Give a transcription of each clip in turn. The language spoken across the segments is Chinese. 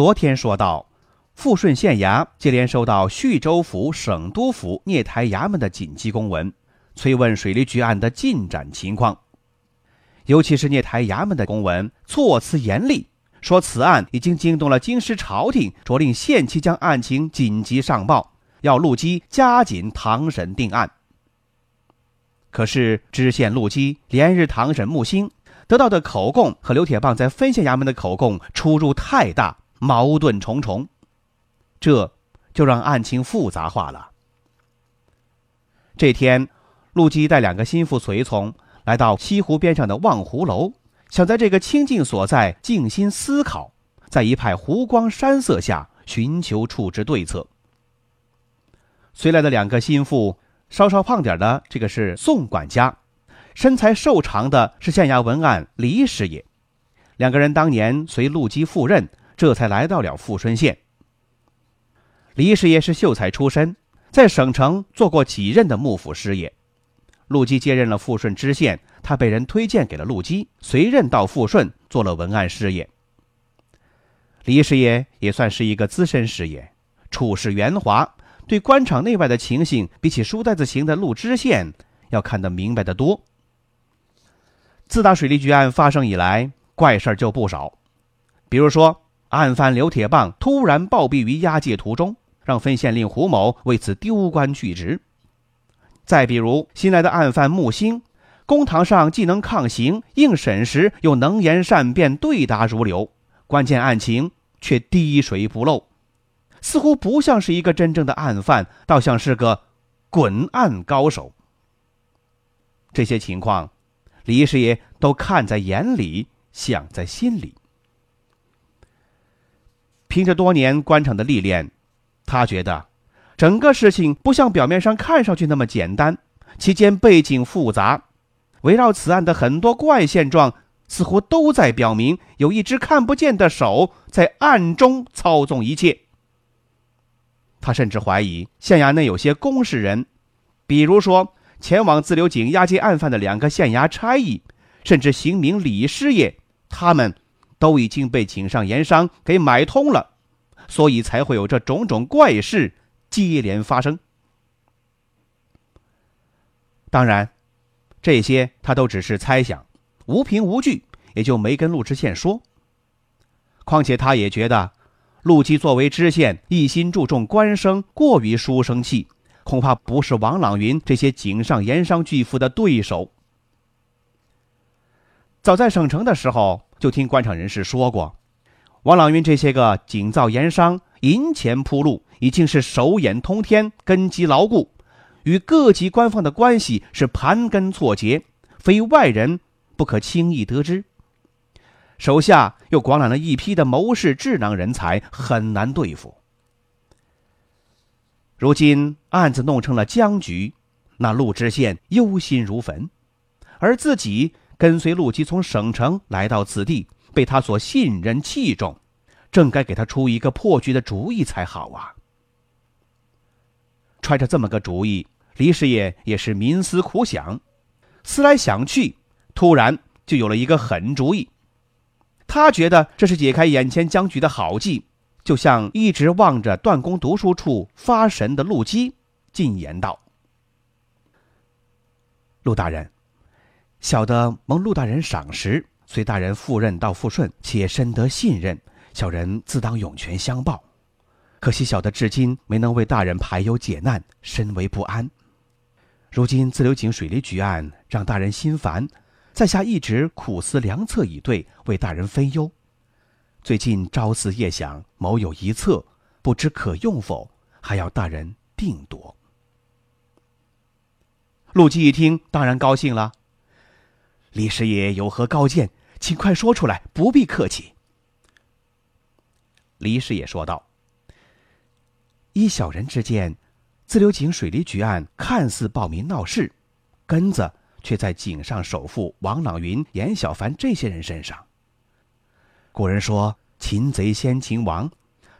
昨天说到，富顺县衙接连收到叙州府、省督府、聂台衙门的紧急公文，催问水利局案的进展情况。尤其是聂台衙门的公文，措辞严厉，说此案已经惊动了京师朝廷，着令限期将案情紧急上报，要陆基加紧堂审定案。可是知县陆基连日堂审木星，得到的口供和刘铁棒在分县衙门的口供出入太大。矛盾重重，这就让案情复杂化了。这天，陆基带两个心腹随从来到西湖边上的望湖楼，想在这个清静所在静心思考，在一派湖光山色下寻求处置对策。随来的两个心腹，稍稍胖点的这个是宋管家，身材瘦长的是县衙文案李师爷。两个人当年随陆基赴任。这才来到了富顺县。李师爷是秀才出身，在省城做过几任的幕府师爷。陆基接任了富顺知县，他被人推荐给了陆基，随任到富顺做了文案师爷。李师爷也算是一个资深师爷，处事圆滑，对官场内外的情形，比起书呆子型的陆知县要看得明白得多。自打水利局案发生以来，怪事儿就不少，比如说。案犯刘铁棒突然暴毙于押解途中，让分县令胡某为此丢官拒职。再比如新来的案犯木星，公堂上既能抗刑，应审时又能言善辩，对答如流，关键案情却滴水不漏，似乎不像是一个真正的案犯，倒像是个滚案高手。这些情况，李师爷都看在眼里，想在心里。凭着多年官场的历练，他觉得整个事情不像表面上看上去那么简单，其间背景复杂，围绕此案的很多怪现状，似乎都在表明有一只看不见的手在暗中操纵一切。他甚至怀疑县衙内有些公事人，比如说前往自流井押解案犯的两个县衙差役，甚至刑名李师爷，他们。都已经被井上盐商给买通了，所以才会有这种种怪事接连发生。当然，这些他都只是猜想，无凭无据，也就没跟陆知县说。况且他也觉得，陆基作为知县，一心注重官声，过于书生气，恐怕不是王朗云这些井上盐商巨富的对手。早在省城的时候。就听官场人士说过，王朗云这些个井造盐商银钱铺路，已经是手眼通天，根基牢固，与各级官方的关系是盘根错节，非外人不可轻易得知。手下又广揽了一批的谋士智囊人才，很难对付。如今案子弄成了僵局，那陆知县忧心如焚，而自己。跟随陆基从省城来到此地，被他所信任器重，正该给他出一个破局的主意才好啊！揣着这么个主意，李师爷也是冥思苦想，思来想去，突然就有了一个狠主意。他觉得这是解开眼前僵局的好计，就向一直望着断工读书处发神的陆基进言道：“陆大人。”小的蒙陆大人赏识，随大人赴任到富顺，且深得信任，小人自当涌泉相报。可惜小的至今没能为大人排忧解难，深为不安。如今自流井水利局案让大人心烦，在下一直苦思良策以对，为大人分忧。最近朝思夜想，某有一策，不知可用否，还要大人定夺。陆基一听，当然高兴了。李师爷有何高见，请快说出来，不必客气。李师爷说道：“依小人之见，自流井水利局案看似暴民闹事，根子却在井上首富王朗云、严小凡这些人身上。古人说‘擒贼先擒王’，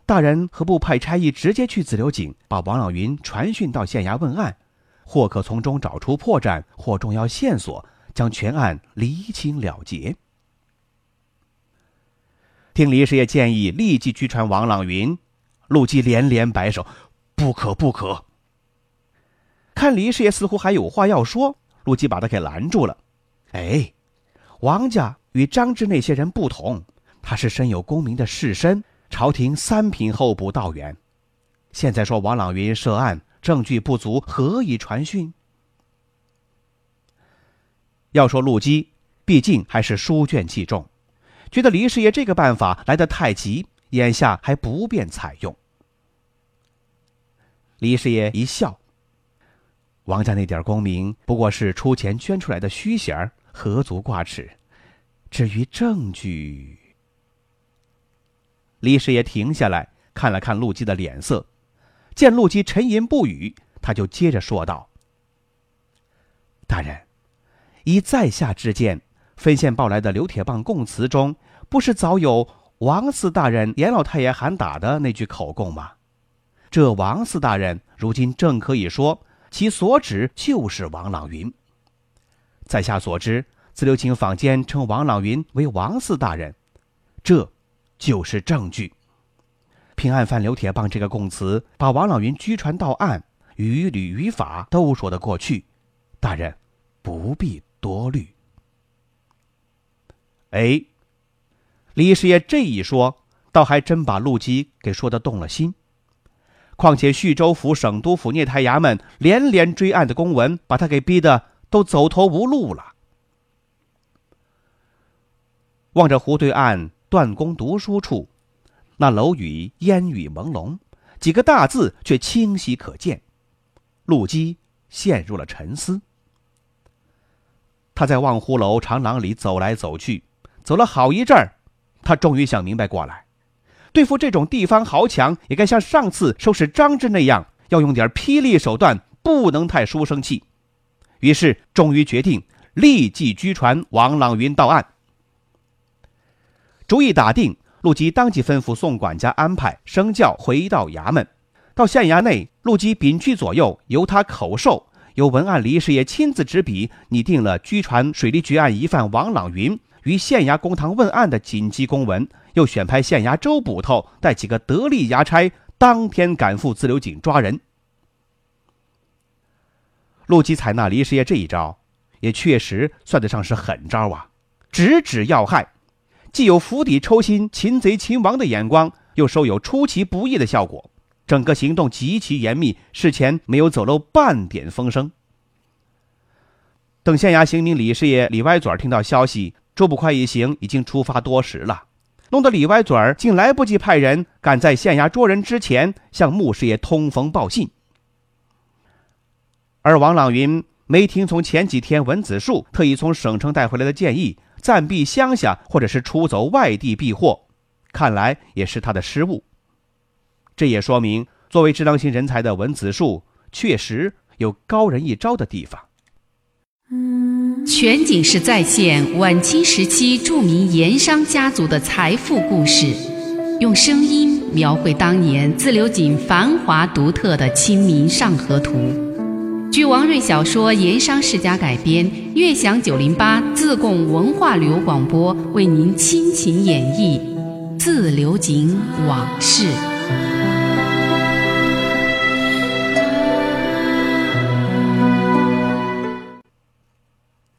大人何不派差役直接去自流井，把王朗云传讯到县衙问案，或可从中找出破绽或重要线索，将全案厘清了结。”听李师爷建议立即拘传王朗云，陆基连连摆手：“不可不可！”看李师爷似乎还有话要说，陆基把他给拦住了。“哎，王家与张志那些人不同，他是身有功名的士绅，朝廷三品候补道员。现在说王朗云涉案，证据不足，何以传讯？要说陆基，毕竟还是书卷气重。”觉得李师爷这个办法来得太急，眼下还不便采用。李师爷一笑：“王家那点功名，不过是出钱捐出来的虚衔，何足挂齿？至于证据……”李师爷停下来看了看陆基的脸色，见陆基沉吟不语，他就接着说道：“大人，以在下之见。”分县报来的刘铁棒供词中，不是早有王四大人、严老太爷喊打的那句口供吗？这王四大人如今正可以说其所指就是王朗云。在下所知，自留清坊间称王朗云为王四大人，这就是证据。凭案犯刘铁棒这个供词，把王朗云拘传到案，于理于法都说得过去。大人不必多虑。哎，李师爷这一说，倒还真把陆基给说得动了心。况且徐州府、省督府、聂台衙门连连追案的公文，把他给逼得都走投无路了。望着湖对岸段公读书处，那楼宇烟雨朦胧，几个大字却清晰可见。陆基陷入了沉思。他在望湖楼长廊里走来走去。走了好一阵儿，他终于想明白过来，对付这种地方豪强，也该像上次收拾张志那样，要用点霹雳手段，不能太书生气。于是，终于决定立即拘传王朗云到案。主意打定，陆基当即吩咐宋管家安排升轿回到衙门。到县衙内，陆基屏去左右，由他口授，由文案李师爷亲自执笔拟定了拘传水利局案疑犯王朗云。于县衙公堂问案的紧急公文，又选派县衙周捕头带几个得力衙差，当天赶赴自流井抓人。陆基采纳李师爷这一招，也确实算得上是狠招啊！直指要害，既有釜底抽薪、擒贼擒王的眼光，又收有出其不意的效果。整个行动极其严密，事前没有走漏半点风声。等县衙刑名李师爷李歪嘴听到消息。周捕快一行已经出发多时了，弄得李歪嘴儿竟来不及派人赶在县衙捉人之前向穆师爷通风报信。而王朗云没听从前几天文子树特意从省城带回来的建议，暂避乡下或者是出走外地避祸，看来也是他的失误。这也说明，作为智囊型人才的文子树确实有高人一招的地方。全景式再现晚清时期著名盐商家族的财富故事，用声音描绘当年自流井繁华独特的《清明上河图》。据王瑞小说《盐商世家》改编，悦享九零八自贡文化旅游广播为您倾情演绎自流井往事。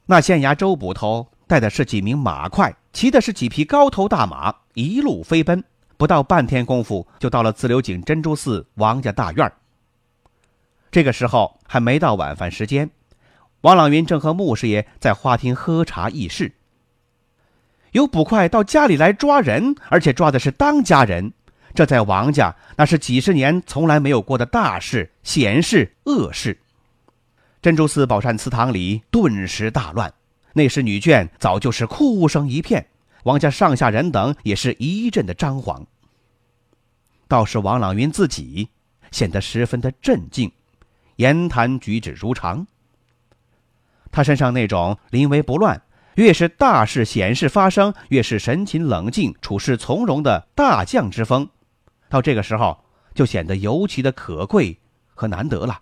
那县衙周捕头带的是几名马快，骑的是几匹高头大马，一路飞奔，不到半天功夫就到了自流井珍珠寺王家大院这个时候还没到晚饭时间，王朗云正和穆师爷在花厅喝茶议事。有捕快到家里来抓人，而且抓的是当家人，这在王家那是几十年从来没有过的大事、闲事、恶事。珍珠寺宝善祠堂里顿时大乱，内侍女眷早就是哭声一片，王家上下人等也是一阵的张皇。倒是王朗云自己显得十分的镇静，言谈举止如常。他身上那种临危不乱，越是大事显事发生，越是神情冷静、处事从容的大将之风，到这个时候就显得尤其的可贵和难得了。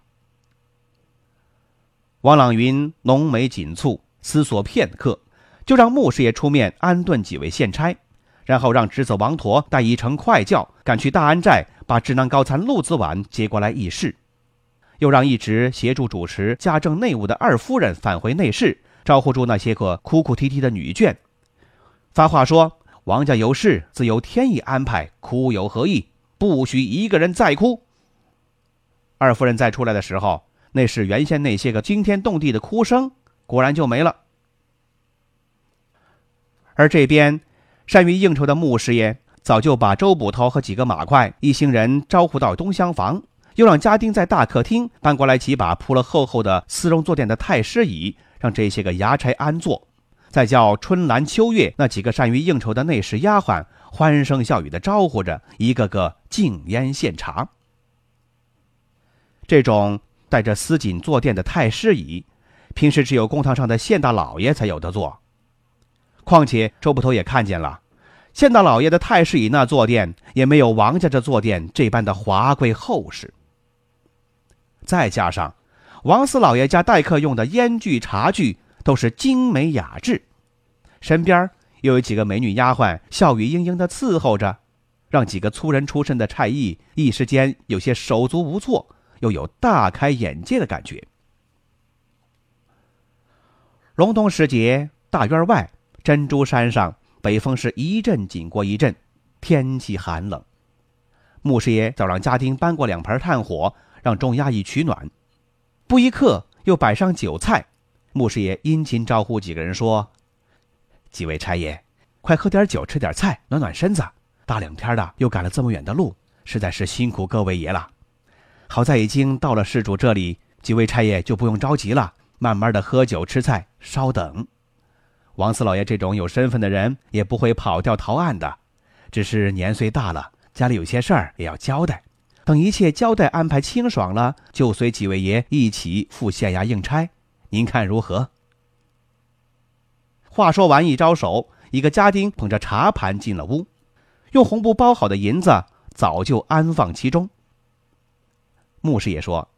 王朗云浓眉紧蹙，思索片刻，就让穆师爷出面安顿几位县差，然后让侄子王陀带一乘快轿赶去大安寨，把智囊高参陆子婉接过来议事。又让一直协助主持家政内务的二夫人返回内室，招呼住那些个哭哭啼啼的女眷，发话说：“王家有事，自有天意安排，哭有何意？不许一个人再哭。”二夫人再出来的时候，那是原先那些个惊天动地的哭声，果然就没了。而这边，善于应酬的穆师爷早就把周捕头和几个马快一行人招呼到东厢房。又让家丁在大客厅搬过来几把铺了厚厚的丝绒坐垫的太师椅，让这些个衙差安坐，再叫春兰、秋月那几个善于应酬的内侍丫鬟欢声笑语的招呼着，一个个敬烟献茶。这种带着丝锦坐垫的太师椅，平时只有公堂上的县大老爷才有的坐。况且周捕头也看见了，县大老爷的太师椅那坐垫也没有王家这坐垫这般的华贵厚实。再加上，王四老爷家待客用的烟具、茶具都是精美雅致，身边又有几个美女丫鬟笑语盈盈的伺候着，让几个粗人出身的差役一时间有些手足无措，又有大开眼界的感觉。隆冬时节，大院外珍珠山上北风是一阵紧过一阵，天气寒冷。穆师爷早让家丁搬过两盆炭火。让众衙役取暖，不一刻又摆上酒菜。穆师爷殷勤招呼几个人说：“几位差爷，快喝点酒，吃点菜，暖暖身子。大冷天的，又赶了这么远的路，实在是辛苦各位爷了。好在已经到了施主这里，几位差爷就不用着急了，慢慢的喝酒吃菜，稍等。王四老爷这种有身份的人，也不会跑掉逃案的，只是年岁大了，家里有些事儿也要交代。”等一切交代安排清爽了，就随几位爷一起赴县衙应差，您看如何？话说完，一招手，一个家丁捧着茶盘进了屋，用红布包好的银子早就安放其中。牧师也说：“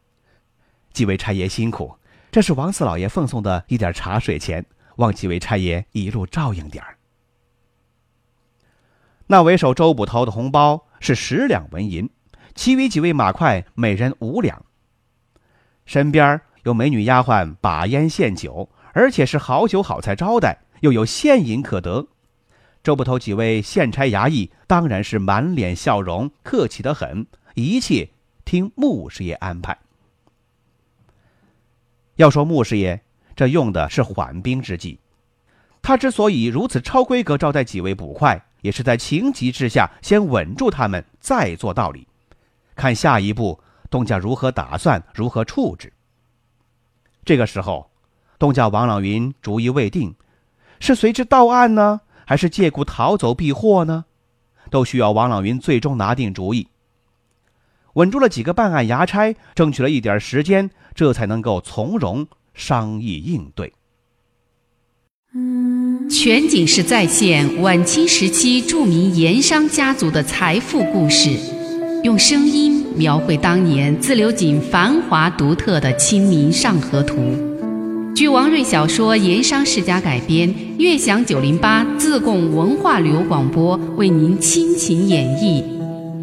几位差爷辛苦，这是王四老爷奉送的一点茶水钱，望几位差爷一路照应点儿。”那为首周捕头的红包是十两纹银。其余几位马快每人五两，身边有美女丫鬟把烟献酒，而且是好酒好菜招待，又有现银可得。周捕头几位县差衙役当然是满脸笑容，客气的很，一切听穆师爷安排。要说穆师爷这用的是缓兵之计，他之所以如此超规格招待几位捕快，也是在情急之下先稳住他们，再做道理。看下一步，东家如何打算，如何处置。这个时候，东家王朗云主意未定，是随之到案呢，还是借故逃走避祸呢？都需要王朗云最终拿定主意。稳住了几个办案衙差，争取了一点时间，这才能够从容商议应对。全景式再现晚清时期著名盐商家族的财富故事。用声音描绘当年自流井繁华独特的《清明上河图》，据王瑞小说《盐商世家》改编，悦享九零八自贡文化旅游广播为您倾情演绎《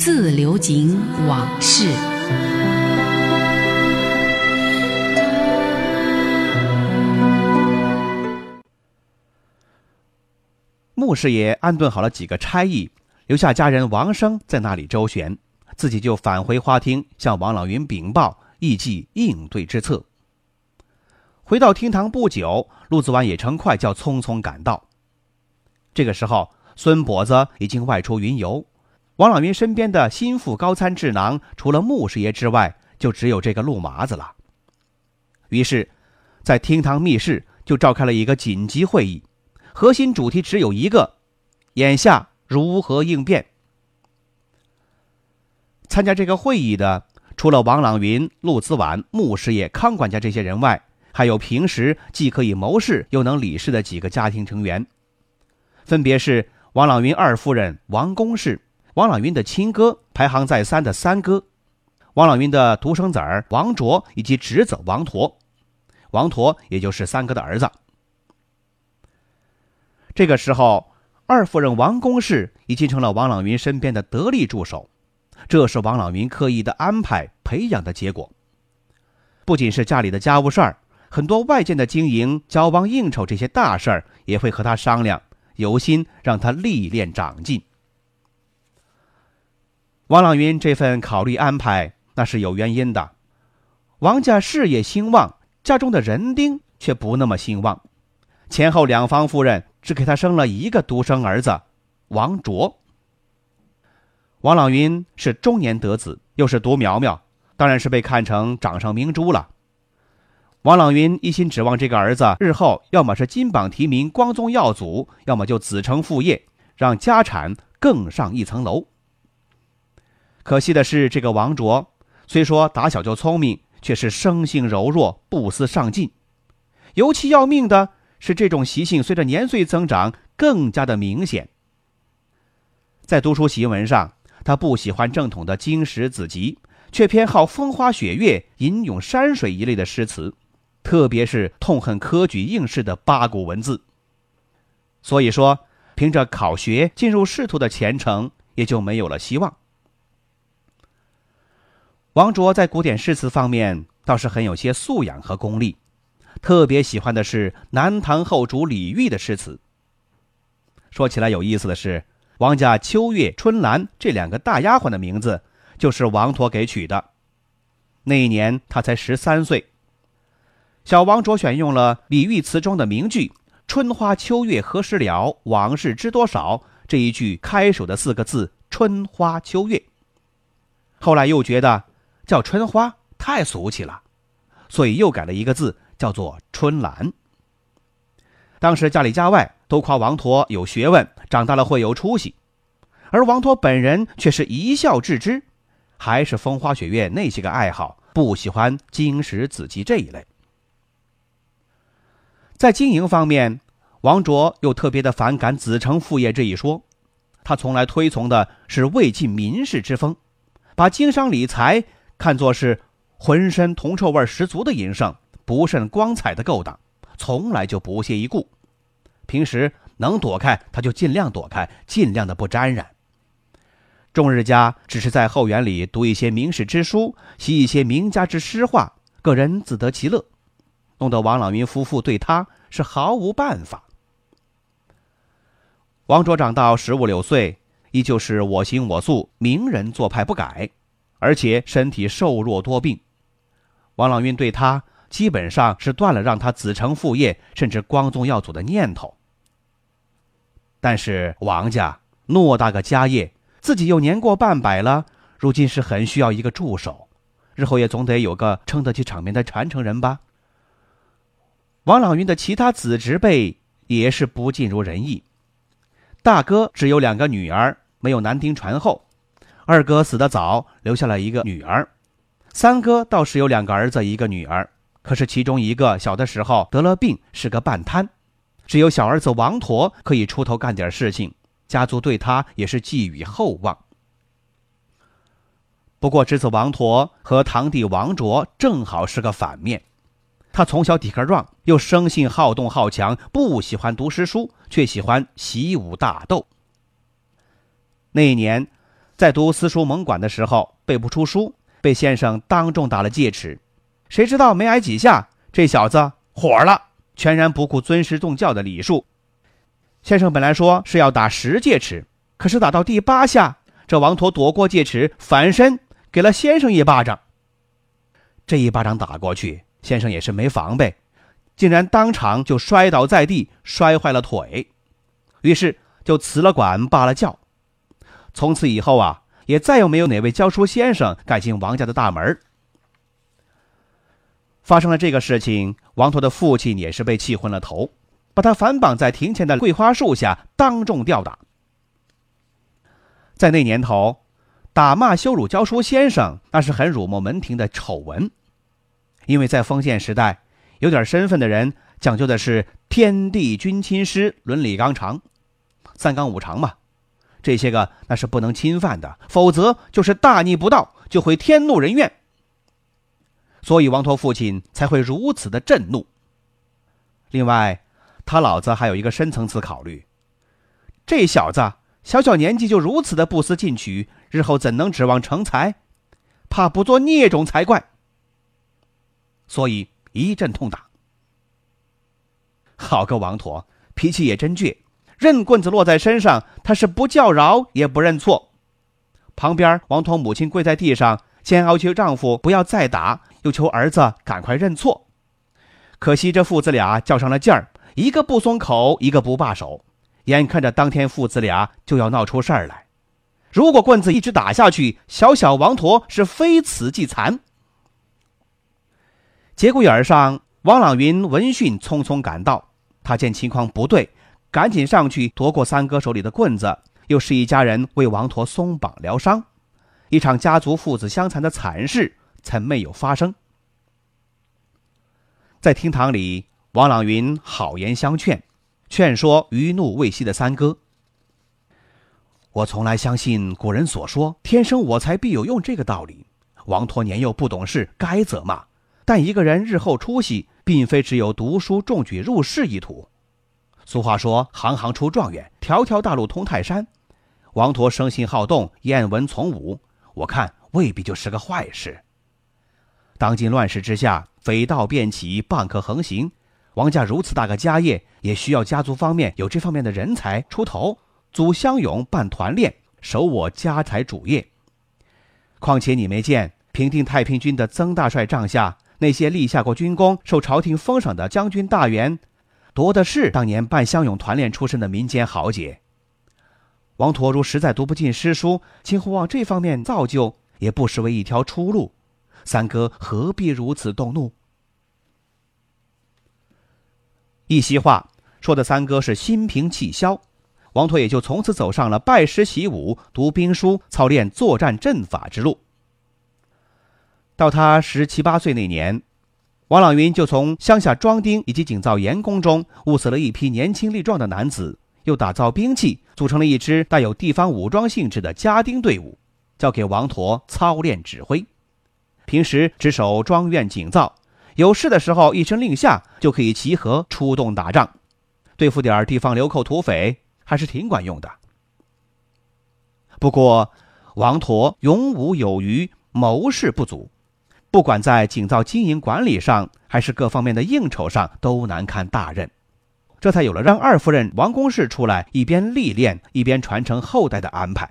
自流井往事》。穆师爷安顿好了几个差役，留下家人王生在那里周旋。自己就返回花厅，向王老云禀报，议计应对之策。回到厅堂不久，陆子婉也乘快轿匆匆赶到。这个时候，孙跛子已经外出云游，王朗云身边的心腹高参智囊，除了穆师爷之外，就只有这个陆麻子了。于是，在厅堂密室就召开了一个紧急会议，核心主题只有一个：眼下如何应变。参加这个会议的，除了王朗云、陆子婉、穆师爷、康管家这些人外，还有平时既可以谋事又能理事的几个家庭成员，分别是王朗云二夫人王公氏、王朗云的亲哥排行在三的三哥、王朗云的独生子儿王卓以及侄子王陀。王陀也就是三哥的儿子。这个时候，二夫人王公氏已经成了王朗云身边的得力助手。这是王朗云刻意的安排培养的结果。不仅是家里的家务事儿，很多外间的经营、交往、应酬这些大事儿，也会和他商量，有心让他历练长进。王朗云这份考虑安排，那是有原因的。王家事业兴旺，家中的人丁却不那么兴旺，前后两房夫人只给他生了一个独生儿子王卓。王朗云是中年得子，又是独苗苗，当然是被看成掌上明珠了。王朗云一心指望这个儿子日后要么是金榜题名、光宗耀祖，要么就子承父业，让家产更上一层楼。可惜的是，这个王卓虽说打小就聪明，却是生性柔弱，不思上进。尤其要命的是，这种习性随着年岁增长更加的明显。在读书习文上。他不喜欢正统的经史子集，却偏好风花雪月、吟咏山水一类的诗词，特别是痛恨科举应试的八股文字。所以说，凭着考学进入仕途的前程也就没有了希望。王卓在古典诗词方面倒是很有些素养和功力，特别喜欢的是南唐后主李煜的诗词。说起来有意思的是。王家秋月、春兰这两个大丫鬟的名字，就是王陀给取的。那一年他才十三岁。小王卓选用了李煜词中的名句“春花秋月何时了，往事知多少”这一句开首的四个字“春花秋月”。后来又觉得叫春花太俗气了，所以又改了一个字，叫做春兰。当时家里家外都夸王陀有学问，长大了会有出息，而王陀本人却是一笑置之，还是风花雪月那些个爱好，不喜欢经史子集这一类。在经营方面，王卓又特别的反感子承父业这一说，他从来推崇的是魏晋民士之风，把经商理财看作是浑身铜臭味十足的营生，不甚光彩的勾当。从来就不屑一顾，平时能躲开他就尽量躲开，尽量的不沾染。众日家只是在后园里读一些名士之书，习一些名家之诗画，个人自得其乐，弄得王朗云夫妇对他是毫无办法。王卓长到十五六岁，依旧是我行我素，名人做派不改，而且身体瘦弱多病。王朗云对他。基本上是断了让他子承父业，甚至光宗耀祖的念头。但是王家偌大个家业，自己又年过半百了，如今是很需要一个助手，日后也总得有个撑得起场面的传承人吧。王朗云的其他子侄辈也是不尽如人意，大哥只有两个女儿，没有男丁传后；二哥死得早，留下了一个女儿；三哥倒是有两个儿子，一个女儿。可是其中一个小的时候得了病，是个半瘫，只有小儿子王陀可以出头干点事情，家族对他也是寄予厚望。不过侄子王陀和堂弟王卓正好是个反面，他从小体格壮，又生性好动好强，不喜欢读诗书，却喜欢习武大斗。那一年，在读私塾蒙馆的时候背不出书，被先生当众打了戒尺。谁知道没挨几下，这小子火了，全然不顾尊师重教的礼数。先生本来说是要打十戒尺，可是打到第八下，这王陀躲过戒尺，反身给了先生一巴掌。这一巴掌打过去，先生也是没防备，竟然当场就摔倒在地，摔坏了腿。于是就辞了馆，罢了教。从此以后啊，也再也没有哪位教书先生敢进王家的大门。发生了这个事情，王陀的父亲也是被气昏了头，把他反绑在庭前的桂花树下，当众吊打。在那年头，打骂羞辱教书先生，那是很辱没门庭的丑闻。因为在封建时代，有点身份的人讲究的是天地君亲师、伦理纲常、三纲五常嘛，这些个那是不能侵犯的，否则就是大逆不道，就会天怒人怨。所以王陀父亲才会如此的震怒。另外，他老子还有一个深层次考虑：这小子小小年纪就如此的不思进取，日后怎能指望成才？怕不做孽种才怪。所以一阵痛打。好个王陀，脾气也真倔，任棍子落在身上，他是不叫饶也不认错。旁边王陀母亲跪在地上，先要求丈夫不要再打，又求儿子赶快认错。可惜这父子俩较上了劲儿，一个不松口，一个不罢手，眼看着当天父子俩就要闹出事儿来。如果棍子一直打下去，小小王陀是非死即残。节骨眼上，王朗云闻讯匆匆赶到，他见情况不对，赶紧上去夺过三哥手里的棍子，又是一家人为王陀松绑疗伤，一场家族父子相残的惨事才没有发生。在厅堂里，王朗云好言相劝，劝说余怒未息的三哥。我从来相信古人所说“天生我材必有用”这个道理。王陀年幼不懂事，该责骂。但一个人日后出息，并非只有读书中举入仕一途。俗话说：“行行出状元，条条大路通泰山。”王陀生性好动，厌文从武，我看未必就是个坏事。当今乱世之下，匪盗遍起，棒客横行。王家如此大个家业，也需要家族方面有这方面的人才出头，组乡勇办团练，守我家财主业。况且你没见平定太平军的曾大帅帐下那些立下过军功、受朝廷封赏的将军大员，多的是当年办乡勇团练出身的民间豪杰。王陀如实在读不进诗书，今后往这方面造就，也不失为一条出路。三哥何必如此动怒？一席话说的三哥是心平气消，王陀也就从此走上了拜师习武、读兵书、操练作战阵法之路。到他十七八岁那年，王朗云就从乡下庄丁以及井造盐工中物色了一批年轻力壮的男子，又打造兵器，组成了一支带有地方武装性质的家丁队伍，交给王陀操练指挥。平时值守庄院井灶，有事的时候一声令下，就可以集合出动打仗，对付点地方流寇土匪还是挺管用的。不过，王陀勇武有余，谋事不足，不管在井灶经营管理上，还是各方面的应酬上，都难堪大任，这才有了让二夫人王公氏出来一边历练，一边传承后代的安排。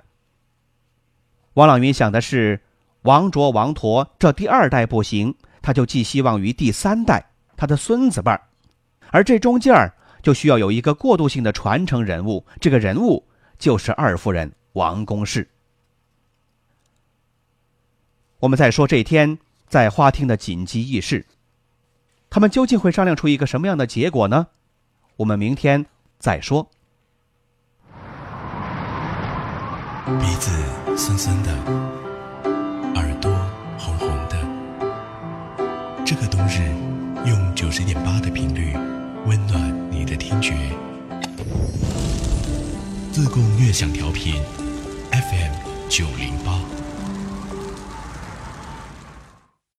王朗云想的是。王卓、王陀这第二代不行，他就寄希望于第三代，他的孙子辈儿，而这中间儿就需要有一个过渡性的传承人物，这个人物就是二夫人王公氏。我们再说这天在花厅的紧急议事，他们究竟会商量出一个什么样的结果呢？我们明天再说。鼻子酸酸的。耳朵红红的这个冬日，用九十点八的频率温暖你的听觉。自贡悦享调频，FM 九零八。